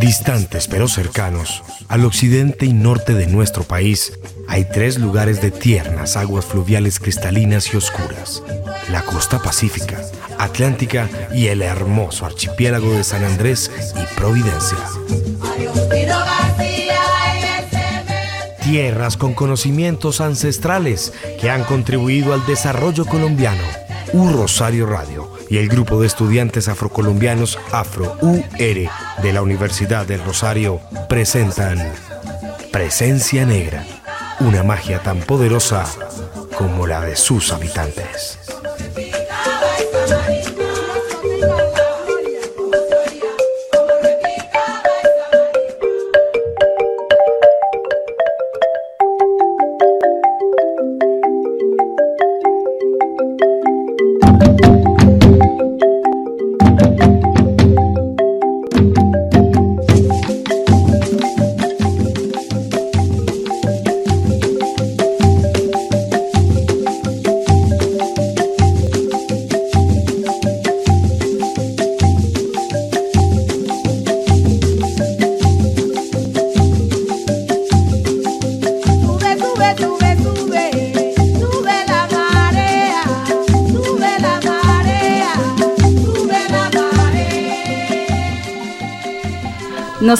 Distantes pero cercanos, al occidente y norte de nuestro país, hay tres lugares de tiernas aguas fluviales cristalinas y oscuras. La costa pacífica, atlántica y el hermoso archipiélago de San Andrés y Providencia. Tierras con conocimientos ancestrales que han contribuido al desarrollo colombiano. Un Rosario Radio y el grupo de estudiantes afrocolombianos Afro-UR de la Universidad del Rosario presentan Presencia Negra, una magia tan poderosa como la de sus habitantes.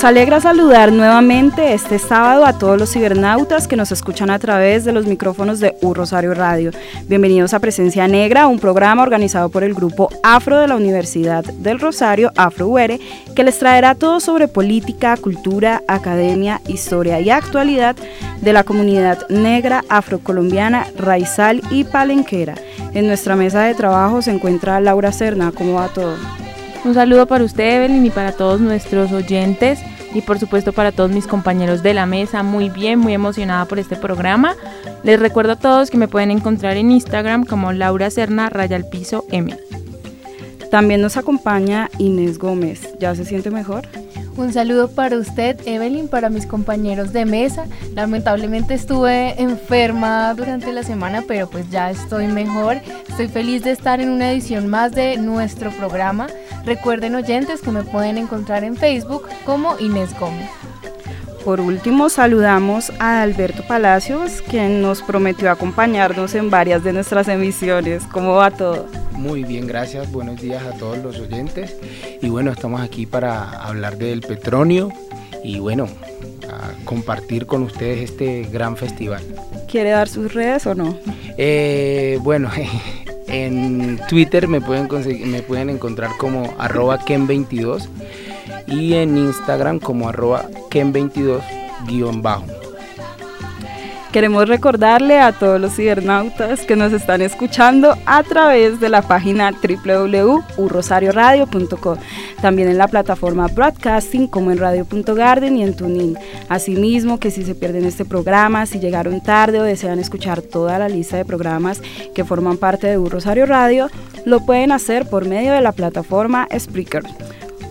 Alegra saludar nuevamente este sábado a todos los cibernautas que nos escuchan a través de los micrófonos de U Rosario Radio. Bienvenidos a Presencia Negra, un programa organizado por el grupo Afro de la Universidad del Rosario, Afro UR, que les traerá todo sobre política, cultura, academia, historia y actualidad de la comunidad negra afrocolombiana, raizal y palenquera. En nuestra mesa de trabajo se encuentra Laura Cerna. ¿Cómo va todo? Un saludo para usted, Evelyn, y para todos nuestros oyentes y por supuesto para todos mis compañeros de la mesa. Muy bien, muy emocionada por este programa. Les recuerdo a todos que me pueden encontrar en Instagram como Laura Serna Raya al Piso M. También nos acompaña Inés Gómez. ¿Ya se siente mejor? Un saludo para usted, Evelyn, para mis compañeros de mesa. Lamentablemente estuve enferma durante la semana, pero pues ya estoy mejor. Estoy feliz de estar en una edición más de nuestro programa. Recuerden oyentes que me pueden encontrar en Facebook como Inés Gómez. Por último, saludamos a Alberto Palacios, quien nos prometió acompañarnos en varias de nuestras emisiones. ¿Cómo va todo? Muy bien, gracias. Buenos días a todos los oyentes. Y bueno, estamos aquí para hablar del petróleo y bueno, a compartir con ustedes este gran festival. ¿Quiere dar sus redes o no? Eh, bueno, en Twitter me pueden, me pueden encontrar como arroba ken22 y en Instagram como arroba ken22 guion bajo. Queremos recordarle a todos los cibernautas que nos están escuchando a través de la página www.urrosarioradio.com, también en la plataforma Broadcasting como en radio.garden y en TuneIn. Asimismo, que si se pierden este programa, si llegaron tarde o desean escuchar toda la lista de programas que forman parte de Urrosario Radio, lo pueden hacer por medio de la plataforma Spreaker.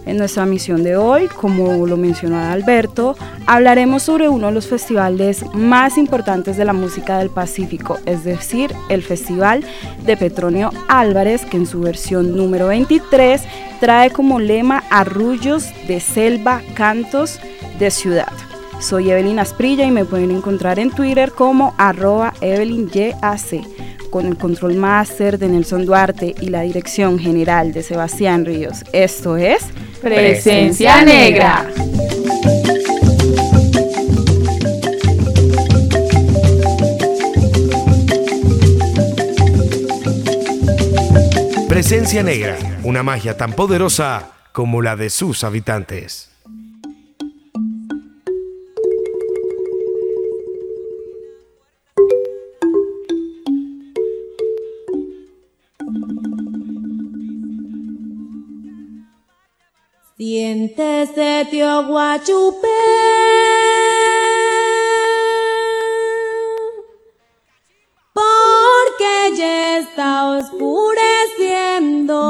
En nuestra misión de hoy, como lo mencionó Alberto, hablaremos sobre uno de los festivales más importantes de la música del Pacífico, es decir, el Festival de Petronio Álvarez, que en su versión número 23 trae como lema arrullos de selva, cantos de ciudad. Soy Evelyn Asprilla y me pueden encontrar en Twitter como arroba EvelynYAC. Con el control máster de Nelson Duarte y la dirección general de Sebastián Ríos. Esto es Presencia Negra. Presencia Negra, una magia tan poderosa como la de sus habitantes. Siéntese, tío Guachupé. Porque ya está oscureciendo.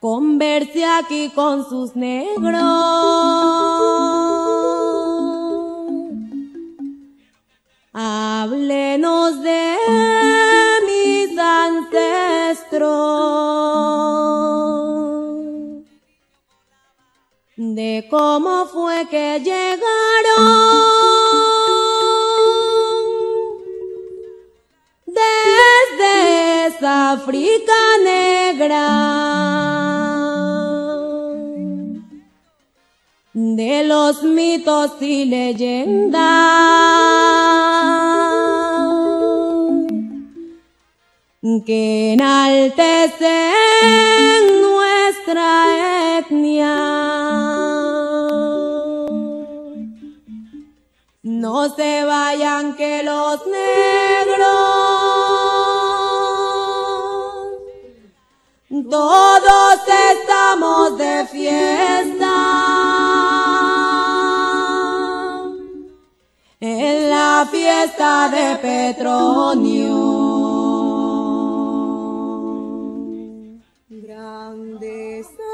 Converse aquí con sus negros. Háblenos de mis ancestros, de cómo fue que llegaron desde África negra, de los mitos y leyendas que enaltecen nuestra etnia. No se vayan que los negros todos estamos de fiesta. En la fiesta de Petronio. Grandeza,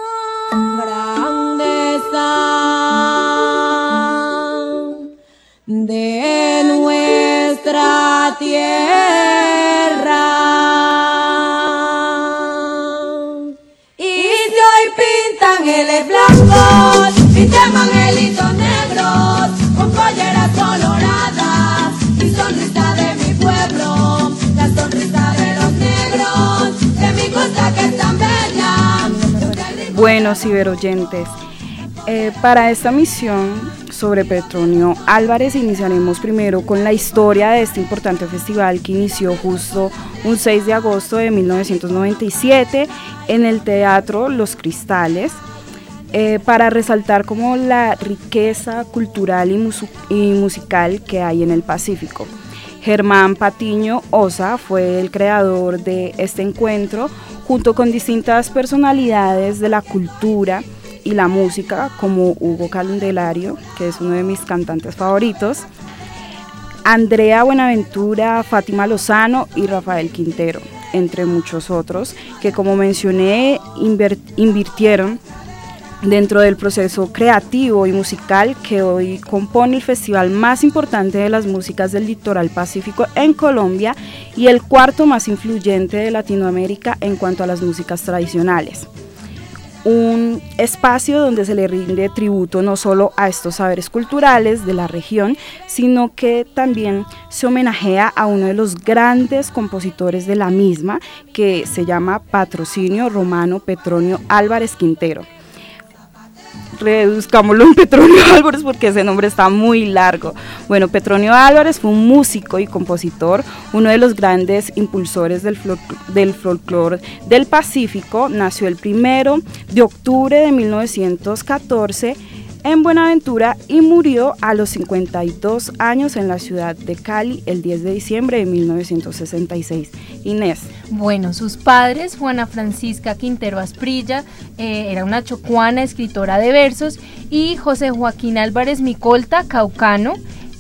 grandeza de nuestra tierra. Y si hoy pintan geles blancos, Buenos ciberoyentes, eh, para esta misión sobre Petronio Álvarez iniciaremos primero con la historia de este importante festival que inició justo un 6 de agosto de 1997 en el Teatro Los Cristales. eh, para resaltar como la riqueza cultural y, musical que hay en el Pacífico. Germán Patiño Osa fue el creador de este encuentro junto con distintas personalidades de la cultura y la música como Hugo Candelario, que es uno de mis cantantes favoritos, Andrea Buenaventura, Fátima Lozano y Rafael Quintero, entre muchos otros, que como mencioné invirtieron dentro del proceso creativo y musical que hoy compone el festival más importante de las músicas del litoral pacífico en Colombia y el cuarto más influyente de Latinoamérica en cuanto a las músicas tradicionales. Un espacio donde se le rinde tributo no solo a estos saberes culturales de la región, sino que también se homenajea a uno de los grandes compositores de la misma, que se llama Patrocinio Romano Petronio Álvarez Quintero reduzcámoslo en Petronio Álvarez porque ese nombre está muy largo. Bueno, Petronio Álvarez fue un músico y compositor, uno de los grandes impulsores del, del folclore del Pacífico. Nació el primero de octubre de 1914 en Buenaventura y murió a los 52 años en la ciudad de Cali el 10 de diciembre de 1966. Inés. Bueno, sus padres, Juana Francisca Quintero Asprilla, eh, era una chocuana, escritora de versos, y José Joaquín Álvarez Micolta, caucano.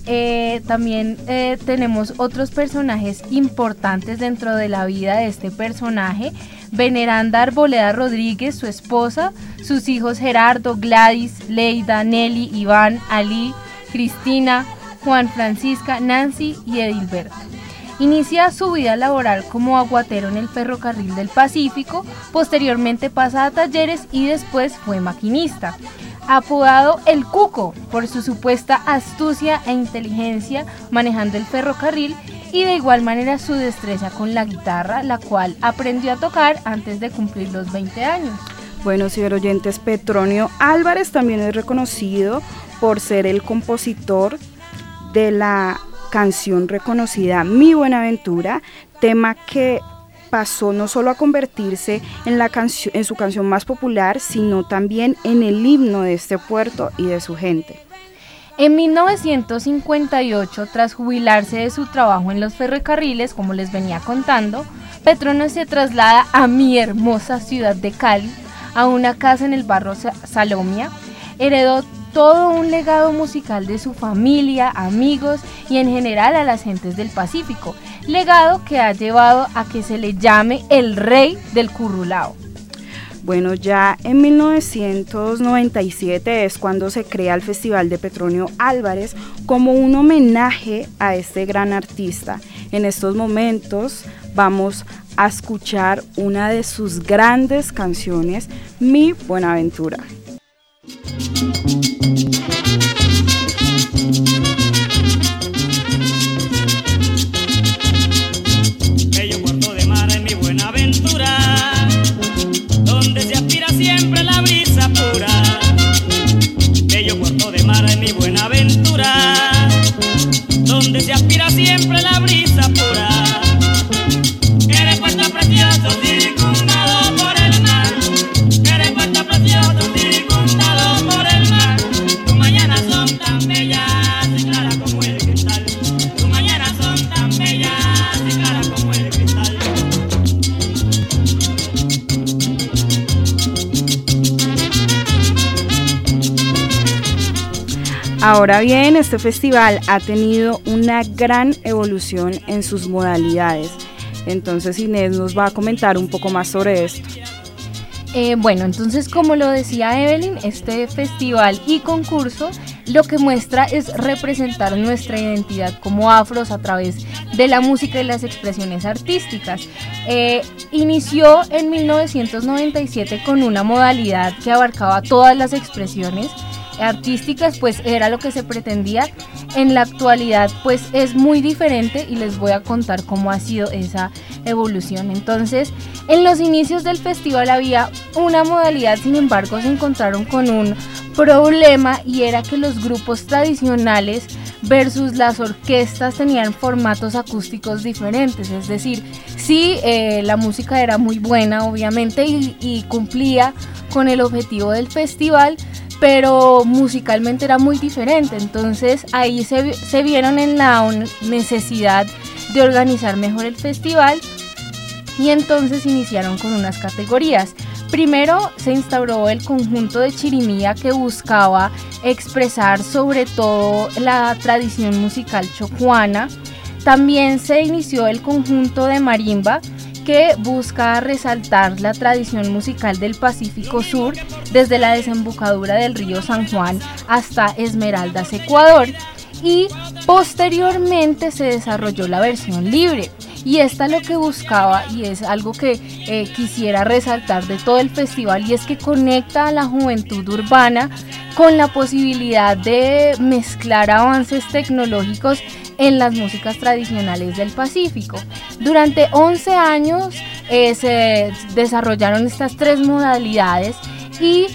Eh, también eh, tenemos otros personajes importantes dentro de la vida de este personaje. Veneranda Arboleda Rodríguez, su esposa, sus hijos Gerardo, Gladys, Leida, Nelly, Iván, Ali, Cristina, Juan Francisca, Nancy y Edilberto. Inicia su vida laboral como aguatero en el ferrocarril del Pacífico, posteriormente pasa a talleres y después fue maquinista. Apodado El Cuco por su supuesta astucia e inteligencia manejando el ferrocarril y de igual manera su destreza con la guitarra, la cual aprendió a tocar antes de cumplir los 20 años. Bueno, oyentes, Petronio Álvarez también es reconocido por ser el compositor de la canción reconocida Mi Buenaventura, tema que pasó no solo a convertirse en, la en su canción más popular, sino también en el himno de este puerto y de su gente. En 1958, tras jubilarse de su trabajo en los ferrocarriles, como les venía contando, Petronio se traslada a mi hermosa ciudad de Cali, a una casa en el barrio Salomia. Heredó todo un legado musical de su familia, amigos y en general a las gentes del Pacífico, legado que ha llevado a que se le llame el rey del currulao. Bueno, ya en 1997 es cuando se crea el Festival de Petronio Álvarez como un homenaje a este gran artista. En estos momentos vamos a escuchar una de sus grandes canciones, Mi Buenaventura. Desde aspira siempre la brisa Ahora bien, este festival ha tenido una gran evolución en sus modalidades. Entonces Inés nos va a comentar un poco más sobre esto. Eh, bueno, entonces como lo decía Evelyn, este festival y concurso lo que muestra es representar nuestra identidad como afros a través de la música y las expresiones artísticas. Eh, inició en 1997 con una modalidad que abarcaba todas las expresiones artísticas, pues era lo que se pretendía. En la actualidad, pues es muy diferente y les voy a contar cómo ha sido esa evolución. Entonces, en los inicios del festival había una modalidad, sin embargo, se encontraron con un problema y era que los grupos tradicionales versus las orquestas tenían formatos acústicos diferentes, es decir, sí, eh, la música era muy buena, obviamente, y cumplía con el objetivo del festival, pero musicalmente era muy diferente. Entonces ahí se, vieron en la necesidad de organizar mejor el festival y entonces iniciaron con unas categorías. Primero se instauró el conjunto de chirimía que buscaba expresar sobre todo la tradición musical chocuana. También se inició el conjunto de marimba que busca resaltar la tradición musical del Pacífico Sur desde la desembocadura del río San Juan hasta Esmeraldas, Ecuador. Y posteriormente se desarrolló la versión libre. Y esta lo que buscaba, y es algo que eh, quisiera resaltar de todo el festival, y es que conecta a la juventud urbana con la posibilidad de mezclar avances tecnológicos en las músicas tradicionales del Pacífico. Durante 11 años eh, se desarrollaron estas tres modalidades y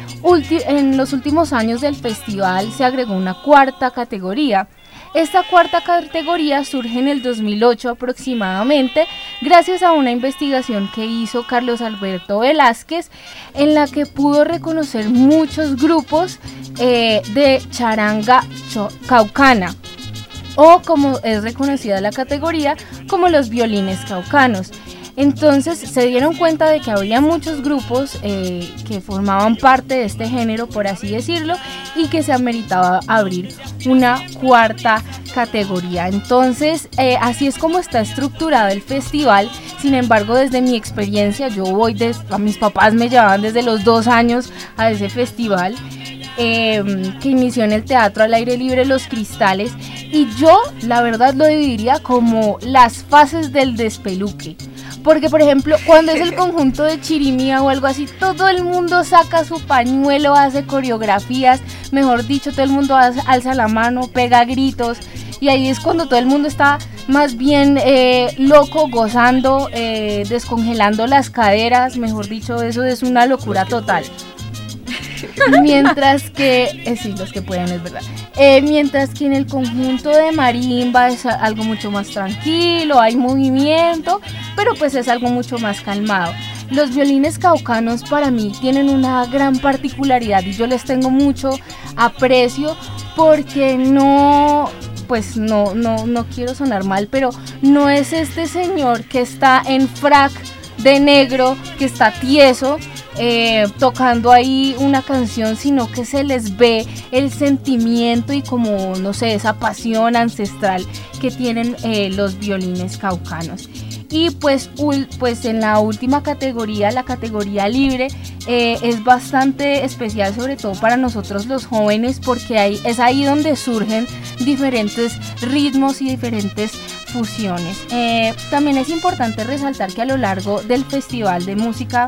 en los últimos años del festival se agregó una cuarta categoría. Esta cuarta categoría surge en el 2008 aproximadamente gracias a una investigación que hizo Carlos Alberto Velázquez en la que pudo reconocer muchos grupos eh, de charanga caucana o como es reconocida la categoría como los violines caucanos. Entonces se dieron cuenta de que había muchos grupos eh, que formaban parte de este género, por así decirlo, y que se ameritaba abrir una cuarta categoría. Entonces, eh, así es como está estructurado el festival. Sin embargo, desde mi experiencia, yo voy, desde, a mis papás me llevaban desde los dos años a ese festival. Em, que inició en el Teatro al Aire Libre Los Cristales Y yo, la verdad, lo dividiría como las fases del despeluque. Porque, por ejemplo, cuando es el conjunto de chirimía o algo así, todo el mundo saca su pañuelo, hace coreografías, mejor dicho, todo el mundo alza la mano, pega gritos. Y ahí es cuando todo el mundo está más bien eh, loco, gozando, eh, descongelando las caderas, mejor dicho, eso es una locura total. mientras que, eh, sí, los que pueden, es verdad. Eh, mientras que en el conjunto de marimba es algo mucho más tranquilo, hay movimiento, pero pues es algo mucho más calmado. Los violines caucanos para mí tienen una gran particularidad y yo les tengo mucho aprecio porque no, pues no, no, no quiero sonar mal, pero no es este señor que está en frac de negro, que está tieso, eh, tocando ahí una canción, sino que se les ve el sentimiento y como, no sé, esa pasión ancestral que tienen eh, los violines caucanos. Y pues, pues en la última categoría, la categoría libre, eh, es bastante especial, sobre todo para nosotros los jóvenes, porque es ahí donde surgen diferentes ritmos y diferentes fusiones. también es importante resaltar que a lo largo del Festival de Música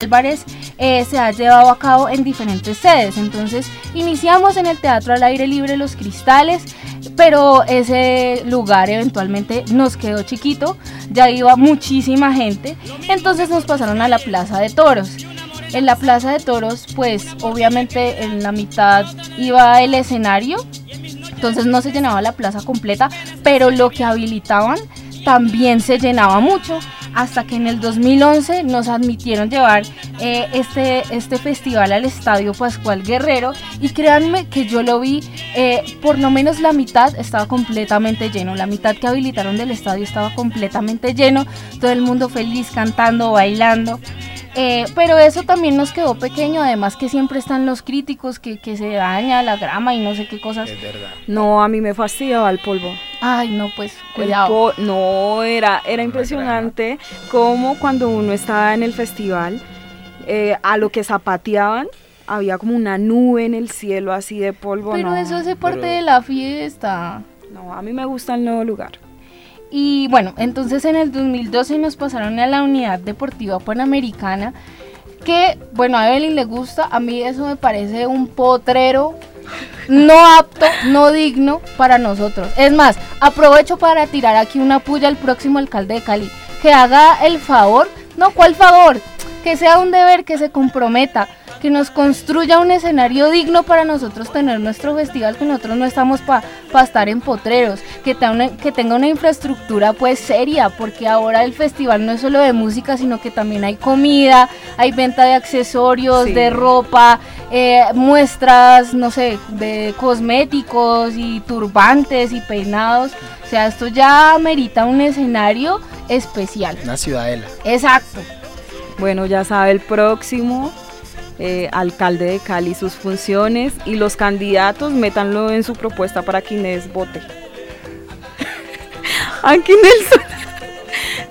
Álvarez eh, se ha llevado a cabo en diferentes sedes. Entonces, iniciamos en el Teatro al Aire Libre Los Cristales, pero ese lugar eventualmente nos quedó chiquito, ya iba muchísima gente, entonces nos pasaron a la Plaza de Toros. En la Plaza de Toros, pues obviamente en la mitad iba el escenario, entonces no se llenaba la plaza completa, pero lo que habilitaban también se llenaba mucho hasta que en el 2011 nos admitieron llevar eh, este, este festival al Estadio Pascual Guerrero. Y créanme que yo lo vi, eh, por lo menos la mitad estaba completamente lleno, la mitad que habilitaron del estadio estaba completamente lleno, todo el mundo feliz cantando, bailando. Eh, pero eso también nos quedó pequeño, además que siempre están los críticos que, que se daña la grama y no sé qué cosas. Es verdad. No, a mí me fastidiaba el polvo. Ay, no, pues cuidado. no, era, era impresionante como cuando uno estaba en el festival, eh, a lo que zapateaban, había como una nube en el cielo así de polvo. Pero no, eso hace parte pero- de la fiesta. No, a mí me gusta el nuevo lugar. Y bueno, entonces en el 2012 nos pasaron a la unidad deportiva panamericana, que bueno, a Evelyn le gusta, a mí eso me parece un potrero no apto, no digno para nosotros. Es más, aprovecho para tirar aquí una puya al próximo alcalde de Cali, que haga el favor, no, ¿cuál favor? Que sea un deber, que se comprometa, que nos construya un escenario digno para nosotros tener nuestro festival, que nosotros no estamos para estar en potreros, que, que tenga una infraestructura pues seria, porque ahora el festival no es solo de música, sino que también hay comida, hay venta de accesorios, de ropa, eh, muestras, no sé, de cosméticos y turbantes y peinados. O sea, esto ya merita un escenario especial. Una ciudadela. Exacto. Bueno, ya sabe el próximo eh, alcalde de Cali sus funciones y los candidatos métanlo en su propuesta para que Inés vote. Aquí Nelson.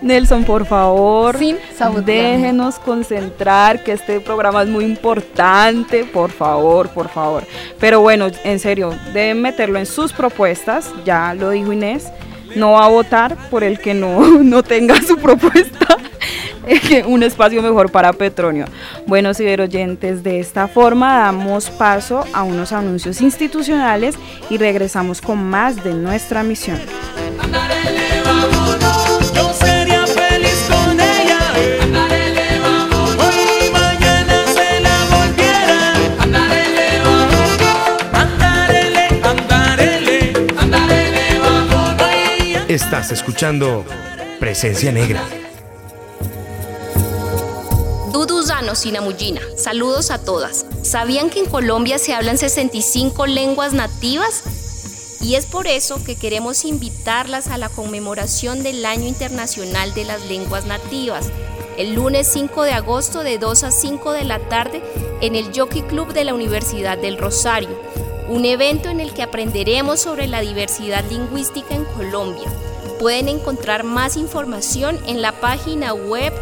Nelson, por favor, Sin déjenos concentrar, que este programa es muy importante, por favor, por favor. Pero bueno, en serio, deben meterlo en sus propuestas, ya lo dijo Inés, no va a votar por el que no, no tenga su propuesta. un espacio mejor para Petronio. Bueno, ciberoyentes, de esta forma damos paso a unos anuncios institucionales y regresamos con más de nuestra misión. Estás escuchando Presencia Negra. Duduzano Sinamullina, saludos a todas. ¿Sabían que en Colombia se hablan 65 lenguas nativas? Y es por eso que queremos invitarlas a la conmemoración del Año Internacional de las Lenguas Nativas, el lunes 5 de agosto de 2 a 5 de la tarde en el Jockey Club de la Universidad del Rosario, un evento en el que aprenderemos sobre la diversidad lingüística en Colombia Pueden encontrar más información en la página web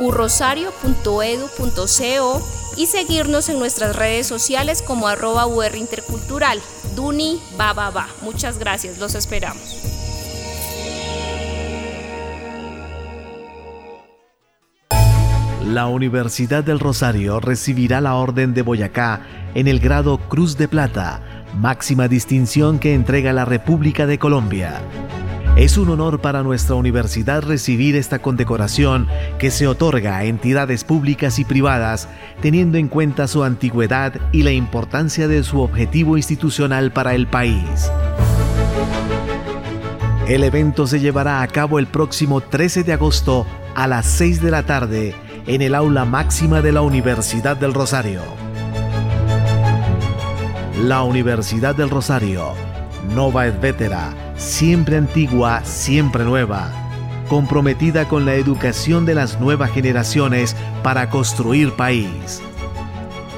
urrosario.edu.co y seguirnos en nuestras redes sociales como arroba UR Intercultural. Duni. Muchas gracias, los esperamos. La Universidad del Rosario recibirá la Orden de Boyacá en el grado Cruz de Plata, máxima distinción que entrega la República de Colombia. Es un honor para nuestra universidad recibir esta condecoración que se otorga a entidades públicas y privadas teniendo en cuenta su antigüedad y la importancia de su objetivo institucional para el país. El evento se llevará a cabo el próximo 13 de agosto a las 6 de la tarde en el aula máxima de la Universidad del Rosario. La Universidad del Rosario, Nova et Vetera, siempre antigua, siempre nueva, comprometida con la educación de las nuevas generaciones para construir país.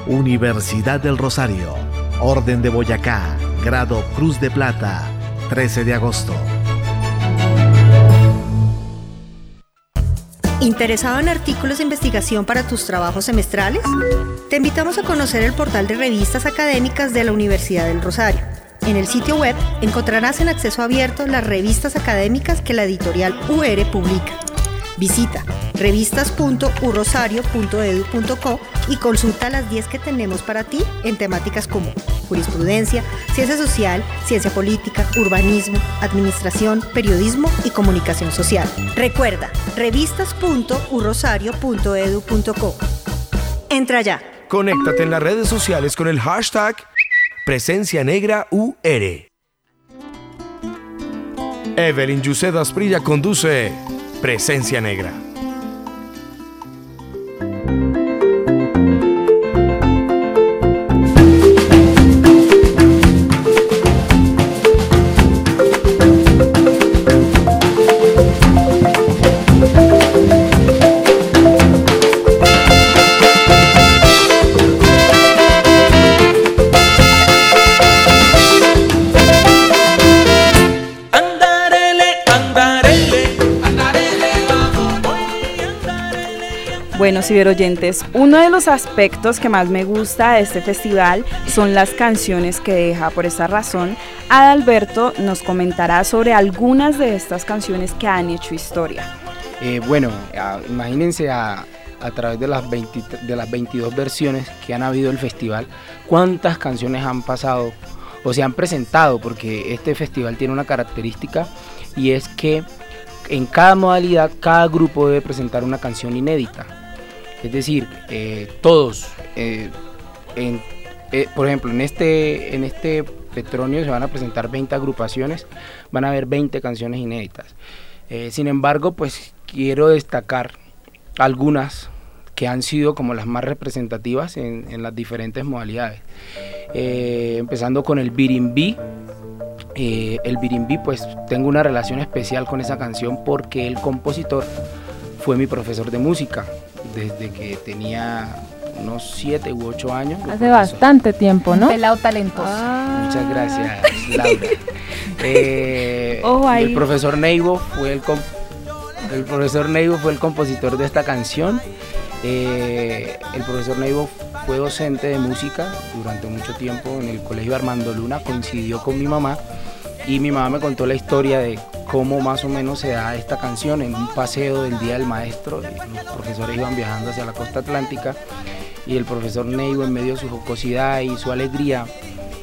Universidad del Rosario, Orden de Boyacá, grado Cruz de Plata, 13 de agosto. ¿Interesado en artículos de investigación para tus trabajos semestrales? Te invitamos a conocer el portal de revistas académicas de la Universidad del Rosario en el sitio web encontrarás en acceso abierto las revistas académicas que la editorial UR publica. Visita revistas.urrosario.edu.co y consulta las 10 que tenemos para ti en temáticas como jurisprudencia, ciencia social, ciencia política, urbanismo, administración, periodismo y comunicación social. Recuerda, revistas.urrosario.edu.co. Entra ya. Conéctate en las redes sociales con el hashtag Presencia Negra UR. Evelyn Yuseda Asprilla conduce Presencia Negra. Bueno, ciberoyentes, uno de los aspectos que más me gusta de este festival son las canciones que deja. Por esta razón, Adalberto nos comentará sobre algunas de estas canciones que han hecho historia. Eh, bueno, imagínense a, través de las, de las 22 versiones que han habido el festival, cuántas canciones han pasado o se han presentado, porque este festival tiene una característica y es que en cada modalidad cada grupo debe presentar una canción inédita. Es decir, eh, todos, eh, eh, por ejemplo, en este, en este Petronio se van a presentar 20 agrupaciones, van a haber 20 canciones inéditas. Sin embargo, pues quiero destacar algunas que han sido como las más representativas en, las diferentes modalidades. Empezando con el Birimbí. Eh, el Birimbí, pues tengo una relación especial con esa canción porque el compositor fue mi profesor de música desde que tenía unos 7 u 8 años. Hace bastante tiempo, ¿no? Pelado talentoso. Muchas gracias, Laura. Eh, Ojo ahí. El profesor Neivo fue el, el profesor Neivo fue el compositor de esta canción. Eh, el profesor Neivo fue docente de música durante mucho tiempo en el colegio Armando Luna, coincidió con mi mamá y mi mamá me contó la historia de cómo más o menos se da esta canción en un paseo del Día del Maestro. Los profesores iban viajando hacia la costa atlántica y el profesor Neivo en medio de su jocosidad y su alegría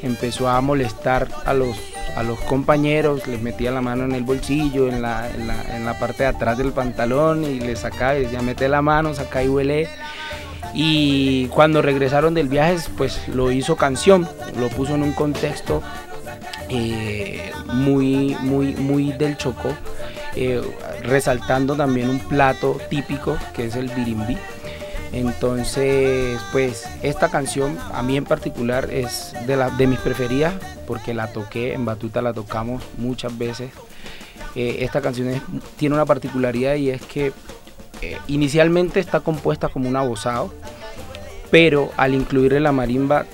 empezó a molestar a los, a los compañeros, les metía la mano en el bolsillo, en la, en la, en la parte de atrás del pantalón y les sacaba y decía, mete la mano, saca y huele. Y cuando regresaron del viaje, pues lo hizo canción, lo puso en un contexto eh, muy, muy, muy del Chocó, eh, resaltando también un plato típico que es el birimbí. Entonces, pues esta canción a mí en particular es de, la, de mis preferidas porque la toqué, en Batuta la tocamos muchas veces. Eh, esta canción tiene una particularidad y es que inicialmente está compuesta como un abosado, pero al incluirle la marimba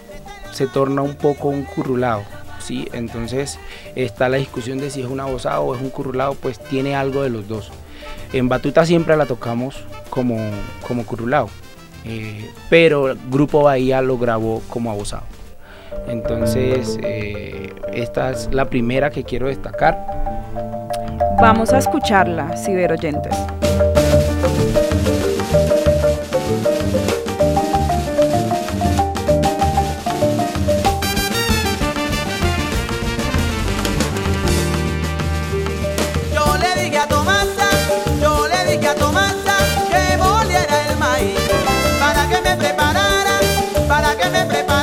se torna un poco un currulado. ¿Sí? Entonces está la discusión de si es un abosado o es un currulado, pues tiene algo de los dos. En Batuta siempre la tocamos como, como currulao, eh, pero el Grupo Bahía lo grabó como abosado. Entonces, eh, esta es la primera que quiero destacar. Vamos a escucharla, ciberoyentes. Yo para que me prepararan.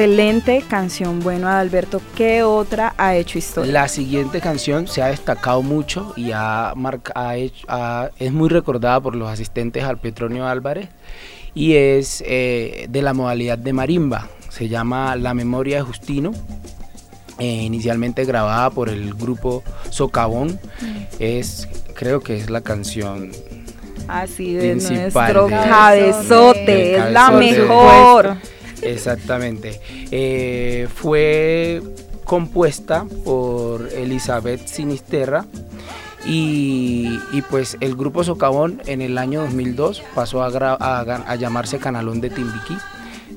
Excelente canción, bueno Adalberto, ¿qué otra ha hecho historia? La siguiente canción se ha destacado mucho y ha marca- ha hecho- ha- es muy recordada por los asistentes al Petronio Álvarez y es eh, de la modalidad de marimba. Se llama La Memoria de Justino, eh, inicialmente grabada por el grupo Socavón. Es, creo que es la canción Así de principal nuestro de- cabezote, es la mejor. Exactamente. Eh, fue compuesta por Elizabeth Sinisterra y, pues el grupo Socavón en el año 2002 pasó a, llamarse Canalón de Timbiquí,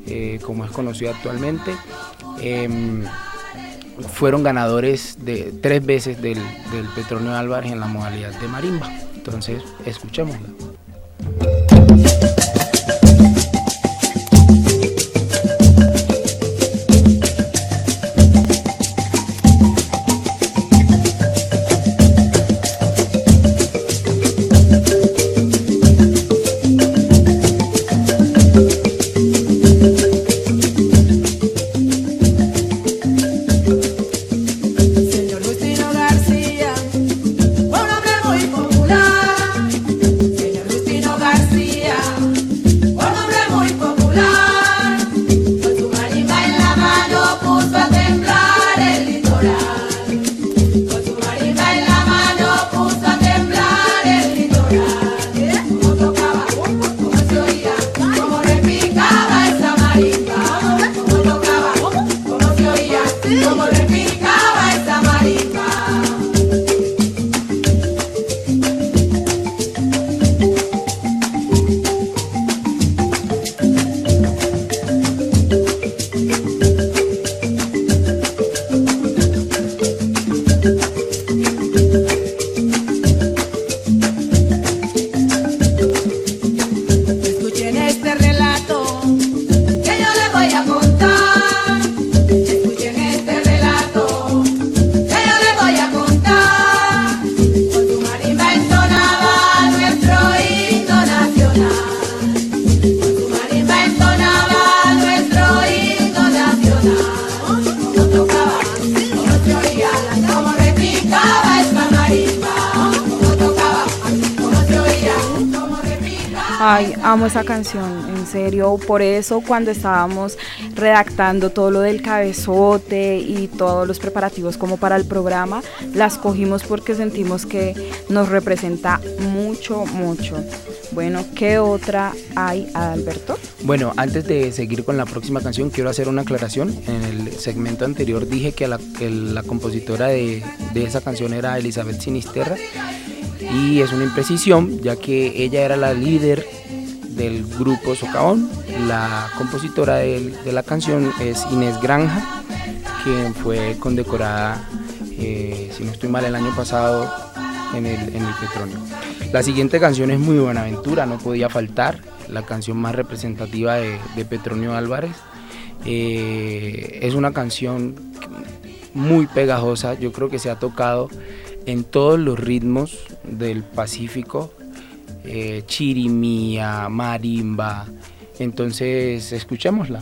eh, como es conocido actualmente. Em, fueron ganadores de tres veces del, del Petronio Álvarez en la modalidad de marimba. Entonces, escuchémosla. Serio. Por eso cuando estábamos redactando todo lo del cabezote y todos los preparativos como para el programa, las cogimos porque sentimos que nos representa mucho, mucho. Bueno, ¿qué otra hay, Alberto? Bueno, antes de seguir con la próxima canción, quiero hacer una aclaración. En el segmento anterior dije que la, que la compositora de, de esa canción era Elizabeth Sinisterra y es una imprecisión ya que ella era la líder del grupo Socavón. La compositora de, la canción es Inés Granja, quien fue condecorada, eh, si no estoy mal, el año pasado en el, en el Petronio. La siguiente canción es Muy Buenaventura, no podía faltar, la canción más representativa de, de Petronio Álvarez. Eh, es una canción muy pegajosa, yo creo que se ha tocado en todos los ritmos del Pacífico, eh, chirimía, marimba. Entonces, escuchémosla.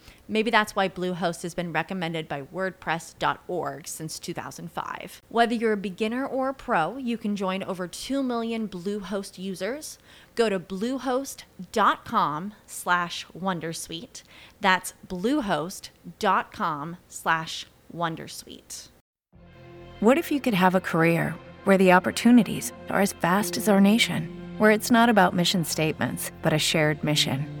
Maybe that's why Bluehost has been recommended by WordPress.org since 2005. Whether you're a beginner or a pro, you can join over 2 million Bluehost users. Go to bluehost.com slash wondersuite. That's bluehost.com slash wondersuite. What if you could have a career where the opportunities are as vast as our nation, where it's not about mission statements, but a shared mission?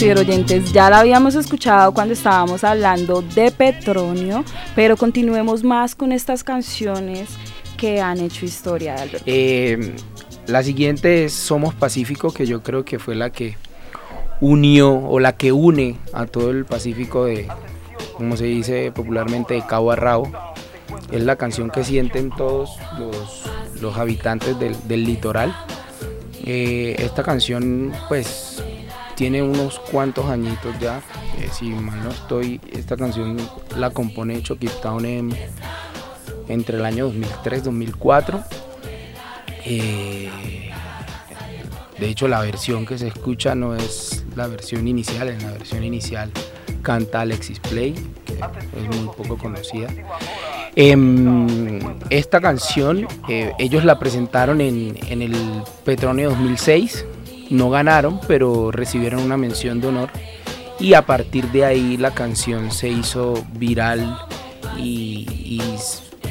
Bueno, oyentes, ya la habíamos escuchado cuando estábamos hablando de Petronio, pero continuemos más con estas canciones que han hecho historia. Eh, la siguiente es Somos Pacífico, que yo creo que fue la que unió o la que une a todo el Pacífico de, como se dice popularmente, de cabo a rabo. Es la canción que sienten todos los, habitantes del, litoral. Eh, esta canción pues tiene unos cuantos añitos ya, eh, si mal no estoy, esta canción la compone Chucky Town entre el año 2003-2004. Eh, de hecho la versión que se escucha no es la versión inicial, en la versión inicial canta Alexis Play, que es muy poco conocida. Em, esta canción eh, ellos la presentaron en, en el Petronio 2006 no ganaron, pero recibieron una mención de honor. Y a partir de ahí la canción se hizo viral y,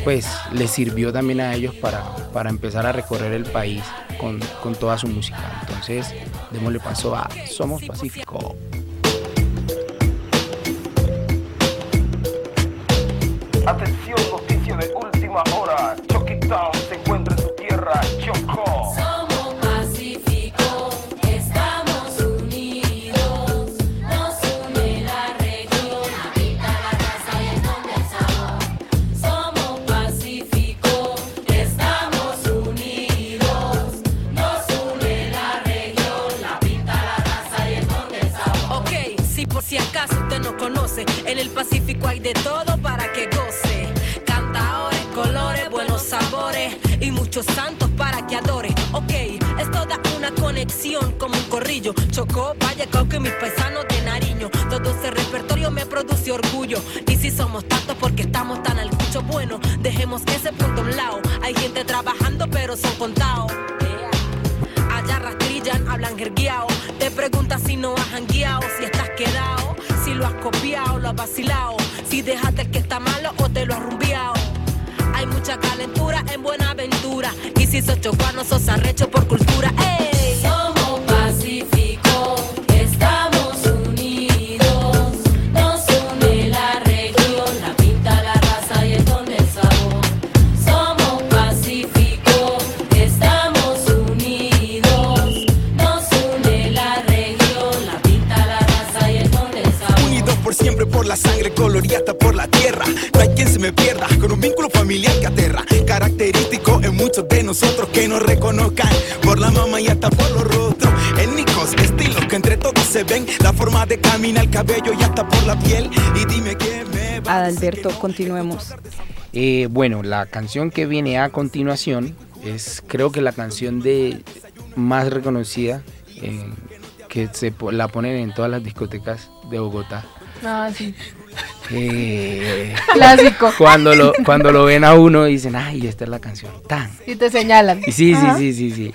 pues les sirvió también a ellos para, para empezar a recorrer el país con, con toda su música. Entonces, démosle paso a Somos Pacífico. Atención, noticia de última hora. Se encuentra en su tierra, Chocó. Pacífico hay de todo para que goce. Cantaores, colores, buenos sabores y muchos santos para que adore. Ok, es toda una conexión como un corrillo. Chocó, vaya que mis paisanos de Nariño. Todo ese repertorio me produce orgullo. Y si somos tantos porque estamos tan al cucho, bueno, dejemos ese punto a un lado. Hay gente trabajando, pero son contados. Allá rastrillan, hablan jerguiao. Te preguntas si no has jangueado, si estás quedado si lo has copiado, lo has vacilado, si dejaste que está malo o te lo has rumbiado. Hay mucha calentura en buena aventura, y si sos chocuano, sos arrecho por cultura. La tierra. No hay quien se me pierda con un vínculo familiar que aterra. Característico en muchos de nosotros que nos reconozcan por la mamá y hasta por los rostros. Étnicos, estilos que entre todos se ven. La forma de caminar, el cabello y hasta por la piel. Y dime qué me va Adalberto, continuemos. Eh, bueno, la canción que viene a continuación es creo que la canción de más reconocida eh, que se la ponen en todas las discotecas de Bogotá Ah, sí. Eh, Clásico. Cuando lo, cuando lo ven a uno dicen, ay, esta es la canción. Tan. Y te señalan. sí, sí, sí, sí, sí.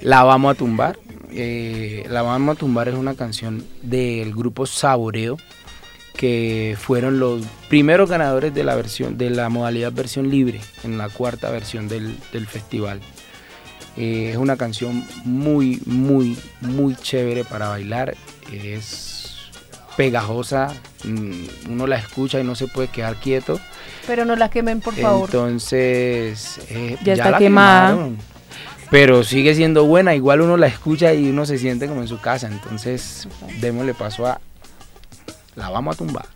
La vamos a tumbar. Eh, la vamos a tumbar es una canción del grupo Saboreo que fueron los primeros ganadores de la versión de la modalidad versión libre en la cuarta versión del, festival. Eh, es una canción muy, muy, muy chévere para bailar. Es pegajosa, mm, uno la escucha y no se puede quedar quieto. Pero no la quemen, por favor. Entonces, eh, ya, está quemada. pero sigue siendo buena, igual uno la escucha y uno se siente como en su casa. Entonces, démosle paso a... La vamos a tumbar.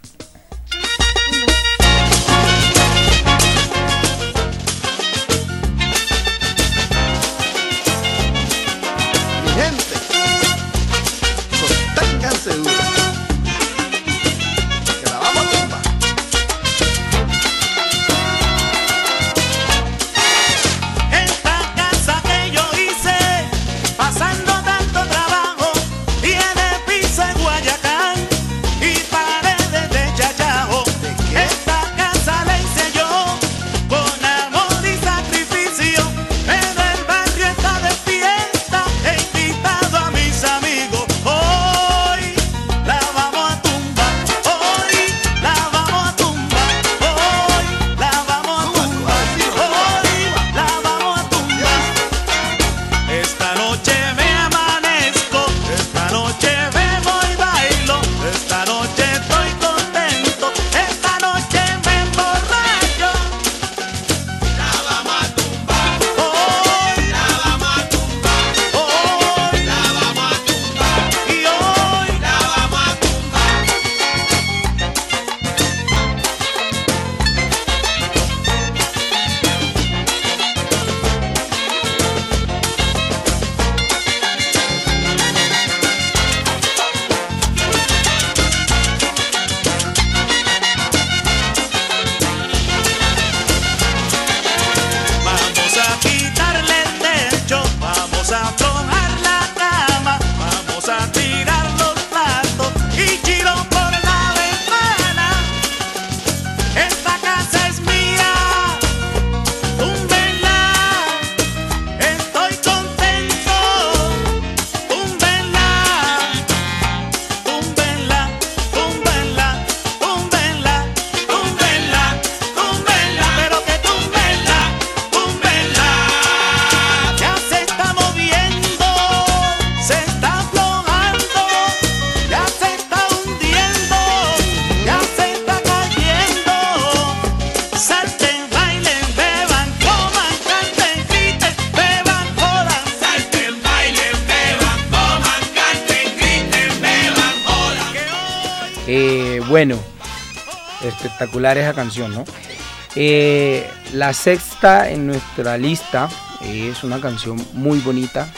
Espectacular esa canción, ¿no? Eh, la sexta en nuestra lista es una canción muy bonita,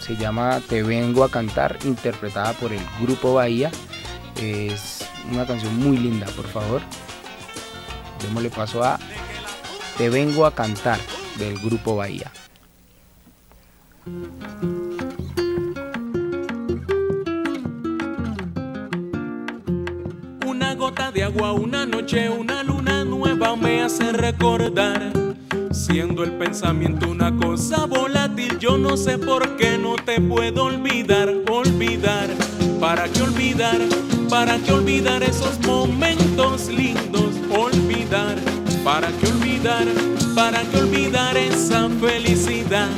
se llama Te vengo a cantar, interpretada por el grupo Bahía. Es una canción muy linda, por favor. Démosle paso a Te vengo a cantar del grupo Bahía. De agua, una noche, una luna nueva me hace recordar. Siendo el pensamiento una cosa volátil, yo no sé por qué no te puedo olvidar, olvidar. ¿Para qué olvidar? ¿Para qué olvidar esos momentos lindos? Olvidar. ¿Para qué olvidar? ¿Para qué olvidar esa felicidad?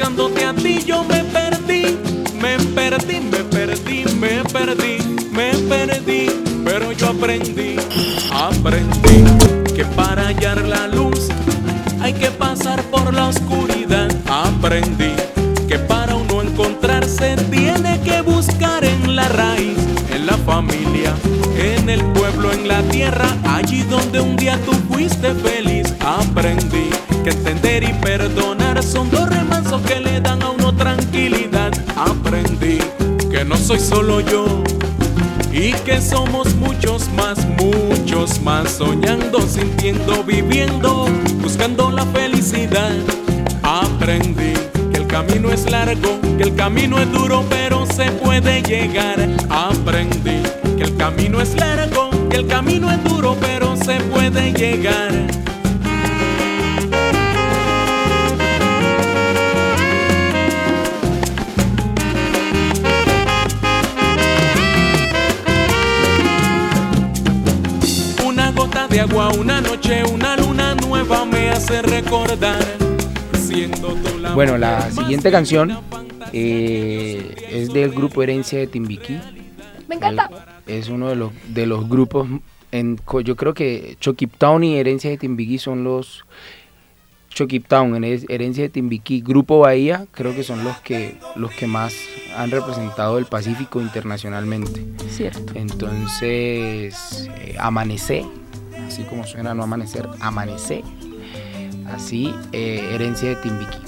Buscándote a ti yo me perdí, me perdí, me perdí, me perdí, me perdí, pero yo aprendí, aprendí que para hallar la luz hay que pasar por la oscuridad, aprendí que para uno encontrarse tiene que buscar en la raíz, en la familia, en el pueblo, en la tierra, allí donde un día tú fuiste feliz, aprendí que entender y perdonar son dos que le dan a uno tranquilidad. Aprendí que no soy solo yo y que somos muchos más, muchos más, soñando, sintiendo, viviendo, buscando la felicidad. Aprendí que el camino es largo, que el camino es duro, pero se puede llegar. Aprendí que el camino es largo, que el camino es duro, pero se puede llegar. De agua, una noche, una luna nueva me hace recordar. Siendo tú la Bueno, la siguiente canción eh, es del grupo Herencia de Timbiquí. Me encanta. Es uno de los, de los grupos, en, yo creo que Chokip Town y Herencia de Timbiquí son los... Chokip Town, Here- Herencia de Timbiquí, Grupo Bahía, creo que son los que, los que más han representado el Pacífico internacionalmente. Cierto. Entonces, eh, Amanecer, así como suena no amanecer, Amanecer, así, eh, Herencia de Timbiquí.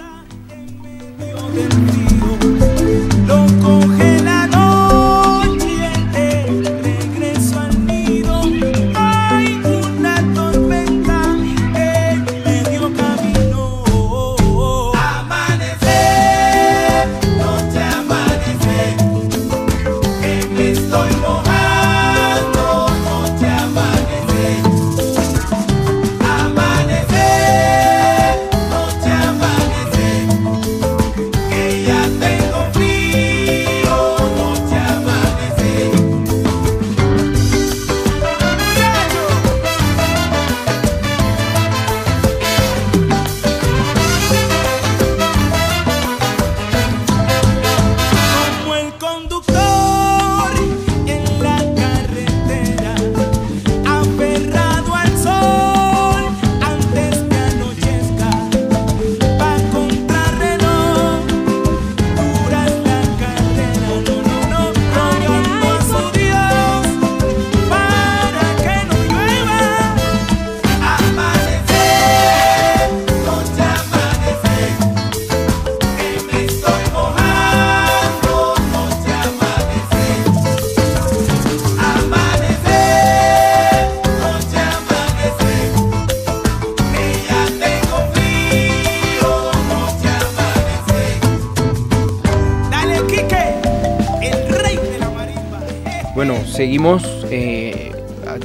Seguimos eh,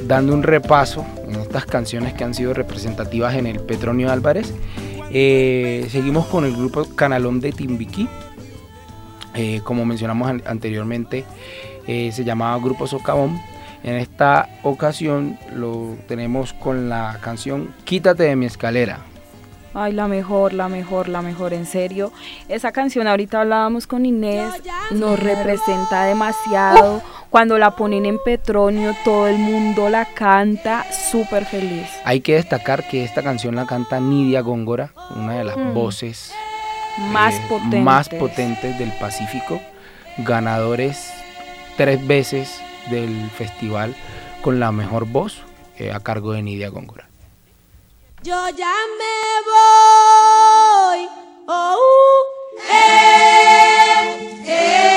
dando un repaso en estas canciones que han sido representativas en el Petronio Álvarez. Eh, seguimos con el grupo Canalón de Timbiquí. Eh, como mencionamos an- anteriormente, eh, se llamaba Grupo Socavón. En esta ocasión lo tenemos con la canción Quítate de mi escalera. Ay, la mejor, la mejor, la mejor, en serio. Esa canción, ahorita hablábamos con Inés, nos representa demasiado Cuando la ponen en Petronio, todo el mundo la canta súper feliz. Hay que destacar que esta canción la canta Nidia Góngora, una de las Mm. voces Más eh, potentes. más potentes del Pacífico, ganadores tres veces del festival con la mejor voz eh, a cargo de Nidia Góngora. Yo ya me voy. Oh, uh, eh, eh,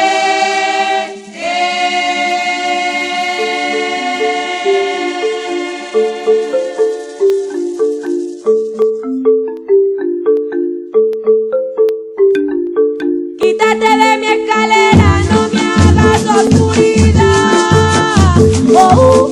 escalera, no me hagas oscuridad. Oh, uh,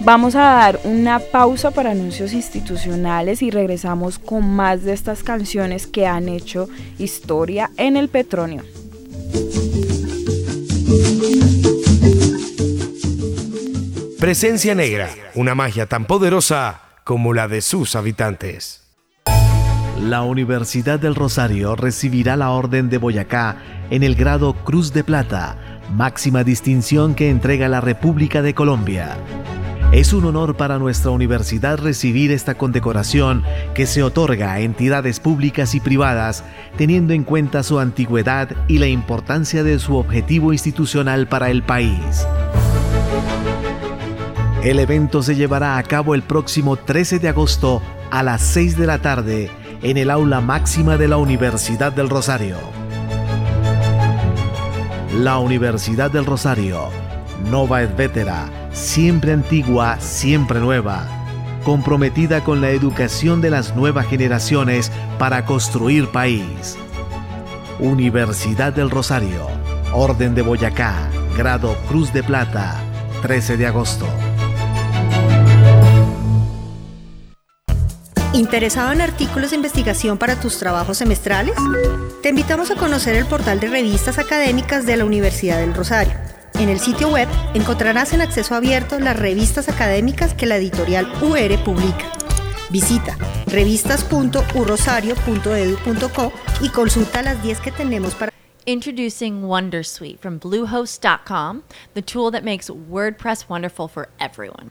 Vamos a dar una pausa para anuncios institucionales y regresamos con más de estas canciones que han hecho historia en el Petronio. Presencia Negra, una magia tan poderosa como la de sus habitantes. La Universidad del Rosario recibirá la Orden de Boyacá en el grado Cruz de Plata, máxima distinción que entrega la República de Colombia. Es un honor para nuestra universidad recibir esta condecoración que se otorga a entidades públicas y privadas teniendo en cuenta su antigüedad y la importancia de su objetivo institucional para el país. El evento se llevará a cabo el próximo 13 de agosto a las 6 de la tarde en el aula máxima de la Universidad del Rosario. La Universidad del Rosario, Nova et Vetera, siempre antigua, siempre nueva, comprometida con la educación de las nuevas generaciones para construir país. Universidad del Rosario, Orden de Boyacá, grado Cruz de Plata, 13 de agosto. ¿Interesado en artículos de investigación para tus trabajos semestrales? Te invitamos a conocer el portal de revistas académicas de la Universidad del Rosario. En el sitio web encontrarás en acceso abierto las revistas académicas que la editorial UR publica. Visita revistas.urrosario.edu.co y consulta las 10 que tenemos para Introducing Wondersuite from Bluehost.com, the tool that makes WordPress wonderful for everyone.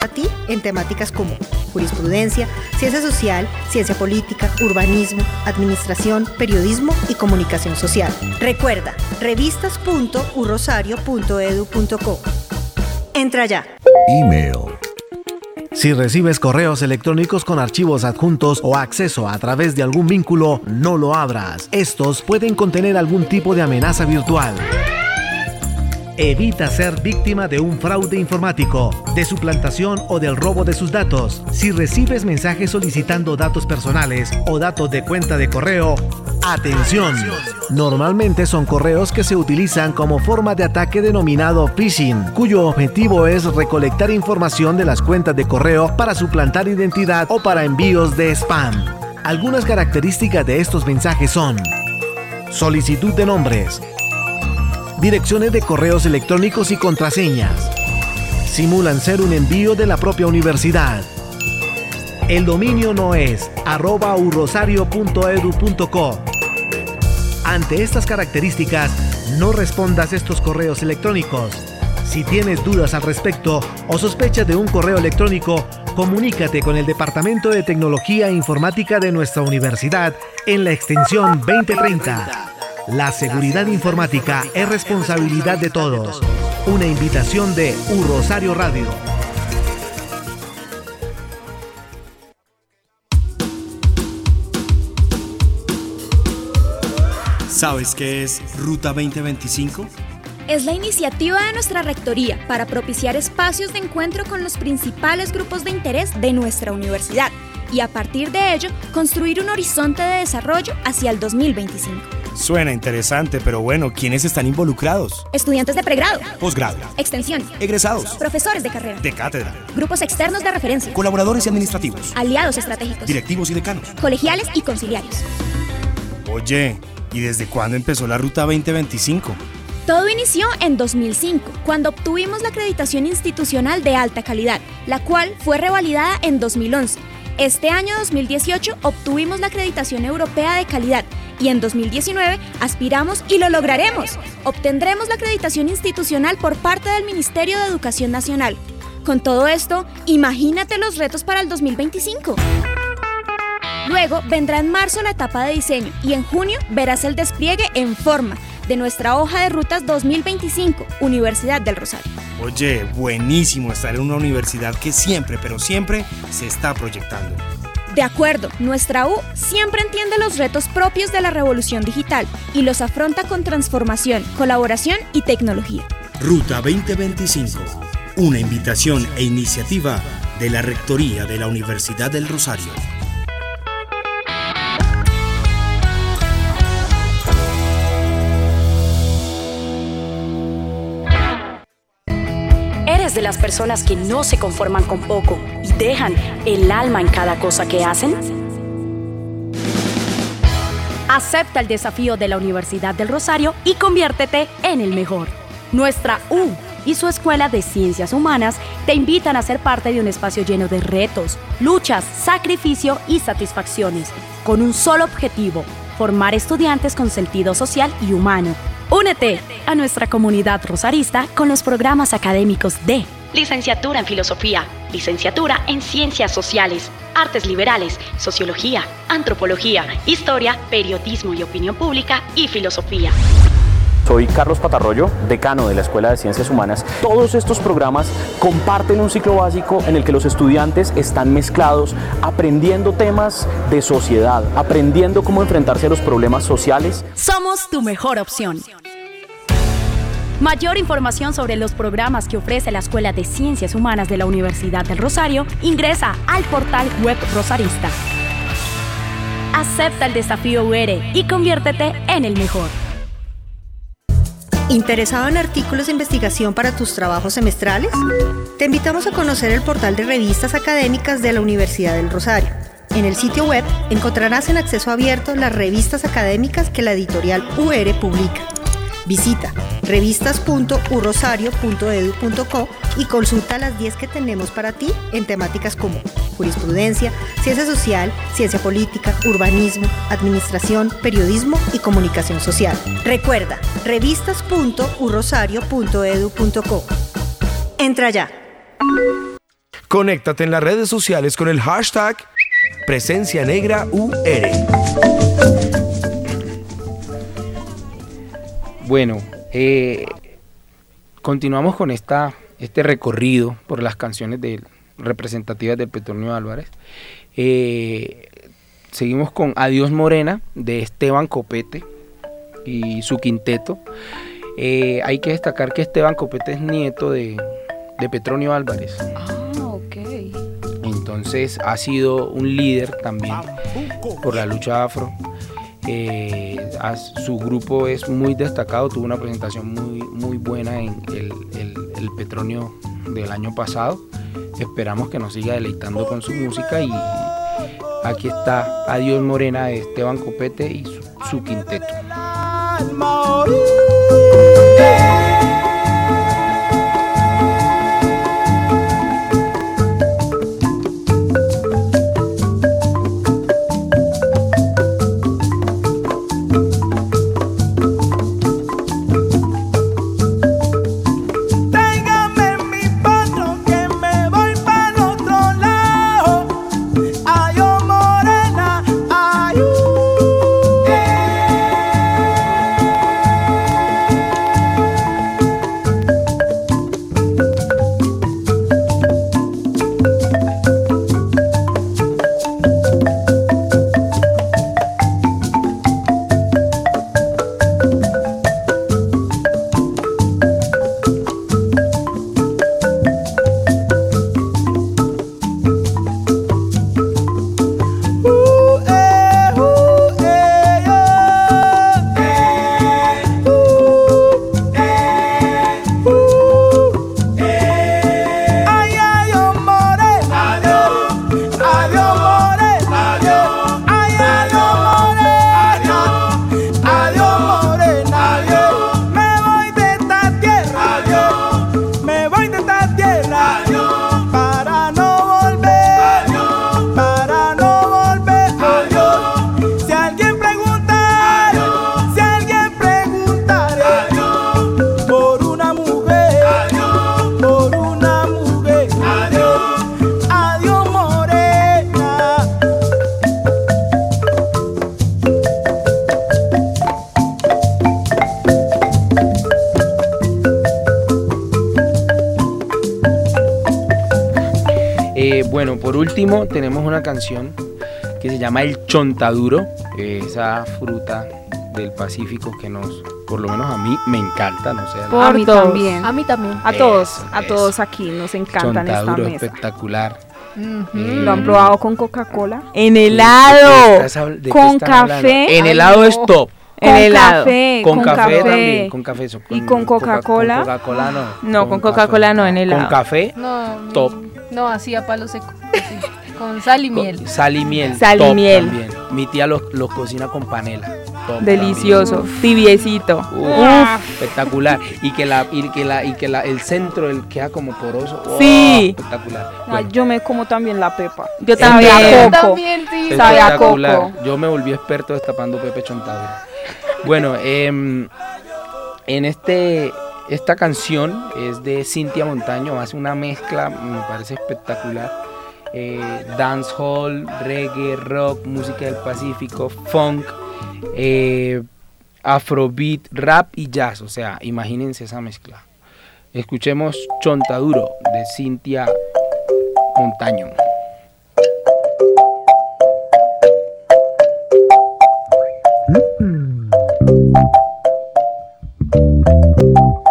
A ti en temáticas como jurisprudencia, ciencia social, ciencia política, urbanismo, administración, periodismo y comunicación social. Recuerda, revistas.urrosario.edu.co. Entra ya. Email. Si recibes correos electrónicos con archivos adjuntos o acceso a través de algún vínculo, no lo abras. Estos pueden contener algún tipo de amenaza virtual. Evita ser víctima de un fraude informático, de suplantación o del robo de sus datos. Si recibes mensajes solicitando datos personales o datos de cuenta de correo, atención. Normalmente son correos que se utilizan como forma de ataque denominado phishing, cuyo objetivo es recolectar información de las cuentas de correo para suplantar identidad o para envíos de spam. Algunas características de estos mensajes son solicitud de nombres, direcciones de correos electrónicos y contraseñas, simulan ser un envío de la propia universidad. El dominio no es arroba urrosario.edu.co. Ante estas características, no respondas estos correos electrónicos. Si tienes dudas al respecto o sospechas de un correo electrónico, comunícate con el Departamento de Tecnología e Informática de nuestra universidad en la extensión 2030. La seguridad informática es responsabilidad de todos. Una invitación de U Rosario Radio. ¿Sabes qué es Ruta 2025? Es la iniciativa de nuestra Rectoría para propiciar espacios de encuentro con los principales grupos de interés de nuestra universidad y a partir de ello construir un horizonte de desarrollo hacia el 2025. Suena interesante, pero bueno, ¿quiénes están involucrados? Estudiantes de pregrado, Posgrado, extensión, egresados, profesores de carrera, de cátedra, grupos externos de referencia, colaboradores y administrativos, aliados estratégicos, directivos y decanos. colegiales y conciliarios. Oye, ¿y desde cuándo empezó la Ruta 2025? Todo inició en 2005, cuando obtuvimos la acreditación institucional de alta calidad, la cual fue revalidada en 2011. Este año 2018 obtuvimos la acreditación europea de calidad y en 2019 aspiramos y lo lograremos. Obtendremos la acreditación institucional por parte del Ministerio de Educación Nacional. Con todo esto, imagínate los retos para el 2025. Luego vendrá en marzo la etapa de diseño y en junio verás el despliegue en forma de nuestra hoja de rutas 2025, Universidad del Rosario. Oye, buenísimo estar en una universidad que siempre, pero siempre se está proyectando. De acuerdo, nuestra U siempre entiende los retos propios de la revolución digital y los afronta con transformación, colaboración y tecnología. Ruta 2025. Una invitación e iniciativa de la Rectoría de la Universidad del Rosario. ¿Eres de las personas que no se conforman con poco dejan el alma en cada cosa que hacen? Acepta el desafío de la Universidad del Rosario y conviértete en el mejor. Nuestra U y su Escuela de Ciencias Humanas te invitan a ser parte de un espacio lleno de retos, luchas, sacrificio y satisfacciones, con un solo objetivo, formar estudiantes con sentido social y humano. Únete a nuestra comunidad rosarista con los programas académicos de Licenciatura en Filosofía, Licenciatura en Ciencias Sociales, Artes Liberales, Sociología, Antropología, Historia, Periodismo y Opinión Pública y Filosofía. Soy Carlos Patarroyo, decano de la Escuela de Ciencias Humanas. Todos estos programas comparten un ciclo básico en el que los estudiantes están mezclados, aprendiendo temas de sociedad, aprendiendo cómo enfrentarse a los problemas sociales. Somos tu mejor opción. Mayor información sobre los programas que ofrece la Escuela de Ciencias Humanas de la Universidad del Rosario, ingresa al portal web Rosarista. Acepta el desafío UR y conviértete en el mejor. ¿Interesado en artículos de investigación para tus trabajos semestrales? Te invitamos a conocer el portal de revistas académicas de la Universidad del Rosario. En el sitio web encontrarás en acceso abierto las revistas académicas que la editorial UR publica. Visita revistas.urrosario.edu.co y consulta las 10 que tenemos para ti en temáticas como jurisprudencia, ciencia social, ciencia política, urbanismo, administración, periodismo y comunicación social. Recuerda, revistas.urrosario.edu.co. Entra ya. Conéctate en las redes sociales con el hashtag Presencia Negra UR. Bueno, eh, continuamos con esta, este recorrido por las canciones de, representativas de Petronio Álvarez. Eh, seguimos con Adiós Morena de Esteban Copete y su quinteto. Eh, hay que destacar que Esteban Copete es nieto de, de Petronio Álvarez. Ah, ok. Entonces ha sido un líder también por la lucha afro. Su grupo es muy destacado, tuvo una presentación muy, muy buena en el, el- Petronio del año pasado. Esperamos que nos siga deleitando con su música y aquí está Adiós Morena de Esteban Copete y su quinteto. Último tenemos una canción que se llama El Chontaduro, esa fruta del Pacífico que nos, por lo menos a mí, me encanta, no sé. Por a mí todos. también. A mí también. A todos, Eso, a eso. todos aquí nos encantan esta Chontaduro mesa. espectacular. ¿Lo han probado con Coca-Cola? En ¿De helado. Con café. En helado es top. En con helado. café, Con, con café, café. también, con café. eso, ¿Y con Coca- Coca-Cola? Con Coca-Cola no. No, con Coca-Cola no, en helado. Con café, No, top. No, así a palo seco. así, con sal y miel. Sal y miel. Sal y top miel. También. Mi tía los los cocina con panela. top Delicioso, tibiecito. Uf, espectacular. Y que la, y que la, y que la, el centro el queda como poroso. ¡Oh! Sí. Espectacular. Ay, yo me como también la pepa. Yo Sabe también. a coco. También, sí. Sabe a Espectacular. coco. Yo me volví experto destapando Pepe Chontaduro. Bueno, em, en este esta canción es de Cintia Montaño, hace una mezcla, me parece espectacular. Eh, dancehall, reggae, rock, música del Pacífico, funk, eh, afrobeat, rap y jazz. O sea, imagínense esa mezcla. Escuchemos Chontaduro de Cintia Montaño. Alza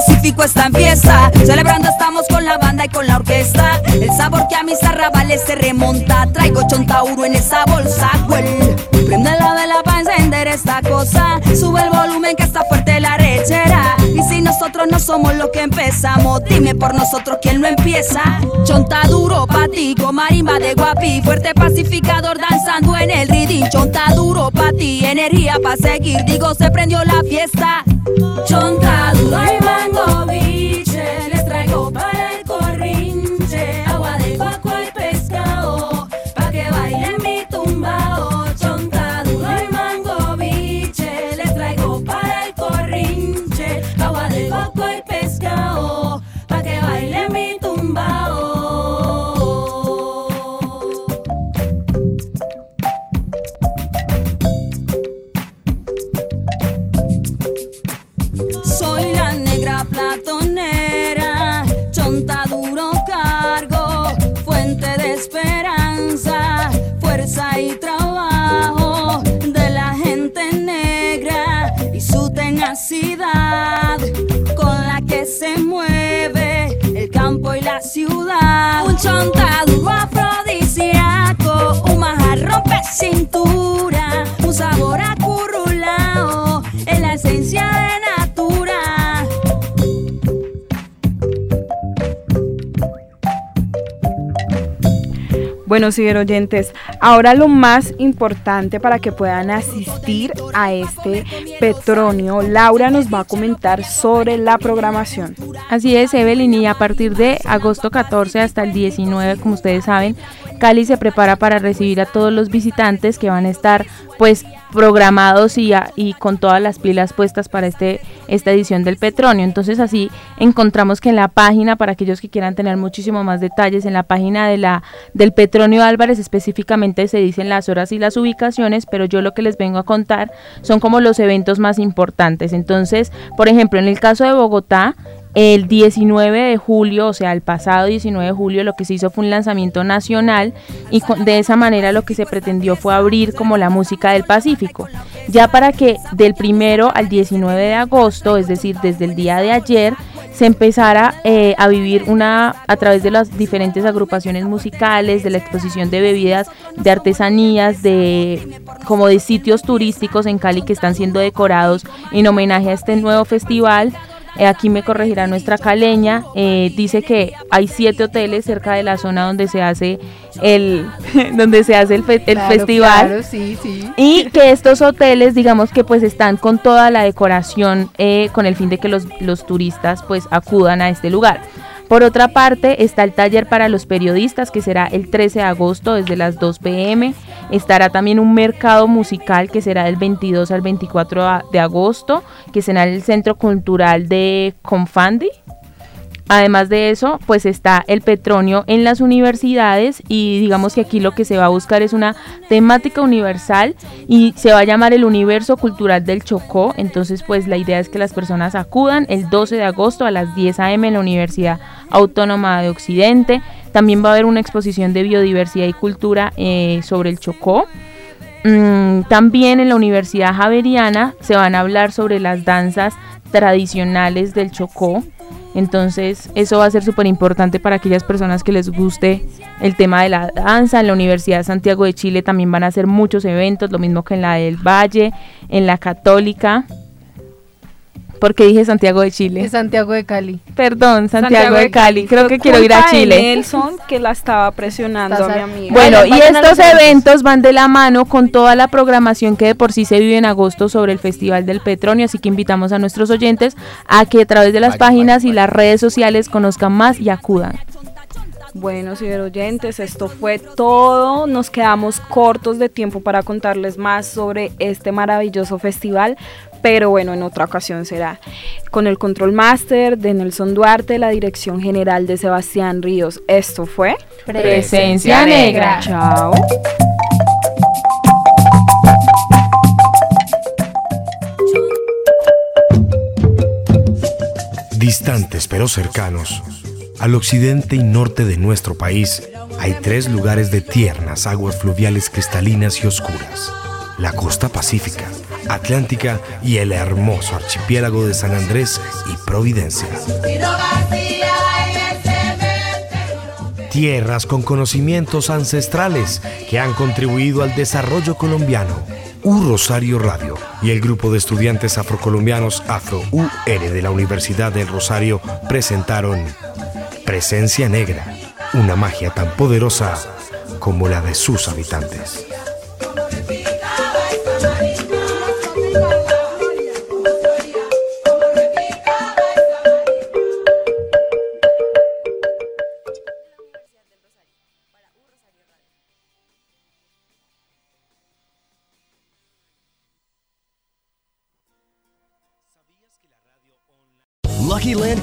Pacífico está en fiesta. Celebrando estamos con la banda y con la orquesta. El sabor que a mis arrabales se remonta. Traigo chontauro en esa bolsa. Well, prende la vela para encender esta cosa. Sube el volumen que está fuerte la somos los que empezamos, dime por nosotros quién lo empieza. Chonta duro pa' ti, con marimba de guapi. Fuerte pacificador danzando en el ridín. Chonta duro pa' ti, energía pa' seguir. Digo, se prendió la fiesta. Chonta duro y mango biche. Ciudad. Un chonta duro afrodisíaco, un majarro cintura, un sabor acurrulao, es la esencia de natura. Bueno, ciberoyentes, ahora lo más importante para que puedan asistir a este Petronio, Laura nos va a comentar sobre la programación. Así es, Evelyn, y a partir de agosto 14 hasta el 19, como ustedes saben, Cali se prepara para recibir a todos los visitantes que van a estar pues programados y, con todas las pilas puestas para este, esta edición del Petronio. Entonces así encontramos que en la página, para aquellos que quieran tener muchísimo más detalles, en la página de la, del Petronio Álvarez específicamente se dicen las horas y las ubicaciones, pero yo lo que les vengo a contar son como los eventos más importantes. Entonces, por ejemplo, en el caso de Bogotá, el 19 de julio, o sea, el pasado 19 de julio, lo que se hizo fue un lanzamiento nacional y de esa manera lo que se pretendió fue abrir como la música del Pacífico. Ya para que del primero al 19 de agosto, es decir, desde el día de ayer, se empezara eh, a vivir una a través de las diferentes agrupaciones musicales, de la exposición de bebidas, de artesanías, de como de sitios turísticos en Cali que están siendo decorados en homenaje a este nuevo festival. Eh, aquí me corregirá nuestra caleña. eh, dice que hay siete hoteles cerca de la zona donde se hace el, donde se hace el, fe- el Claro, festival. claro, sí, sí. Y que estos hoteles, digamos que pues están con toda la decoración eh, con el fin de que los, los turistas pues acudan a este lugar. Por otra parte, está el taller para los periodistas que será el 13 de agosto desde las 2 pm. Estará también un mercado musical que será del 22 al 24 a- de agosto, que será en el Centro Cultural de Confandi. Además de eso, pues está el petróleo en las universidades y digamos que aquí lo que se va a buscar es una temática universal y se va a llamar el universo cultural del Chocó. Entonces, pues la idea es que las personas acudan el 12 de agosto a las 10 a.m. en la Universidad Autónoma de Occidente. También va a haber una exposición de biodiversidad y cultura eh, sobre el Chocó. Mm, también en la Universidad Javeriana se van a hablar sobre las danzas tradicionales del Chocó. Entonces, eso va a ser súper importante para aquellas personas que les guste el tema de la danza. En la Universidad de Santiago de Chile también van a hacer muchos eventos, lo mismo que en la del Valle, en la Católica. Porque dije Santiago de Chile. Santiago de Cali. Perdón, Santiago, de Cali. Creo que quiero ir a de Chile. Nelson que la estaba presionando a mi amiga. Bueno, y estos eventos van de la mano con toda la programación que de por sí se vive en agosto sobre el Festival del Petróleo, así que invitamos a nuestros oyentes a que a través de las páginas y las redes sociales conozcan más y acudan. Bueno, ciberoyentes, esto fue todo. Nos quedamos cortos de tiempo para contarles más sobre este maravilloso festival, pero bueno, en otra ocasión será. Con el control master de Nelson Duarte, la dirección general de Sebastián Ríos. Esto fue Presencia Negra. Chao. Distantes pero cercanos, al occidente y norte de nuestro país hay tres lugares de tiernas aguas fluviales cristalinas y oscuras. La costa pacífica, atlántica y el hermoso archipiélago de San Andrés y Providencia. Tierras con conocimientos ancestrales que han contribuido al desarrollo colombiano. U Rosario Radio y el grupo de estudiantes afrocolombianos Afro UR de la Universidad del Rosario presentaron Presencia Negra, una magia tan poderosa como la de sus habitantes.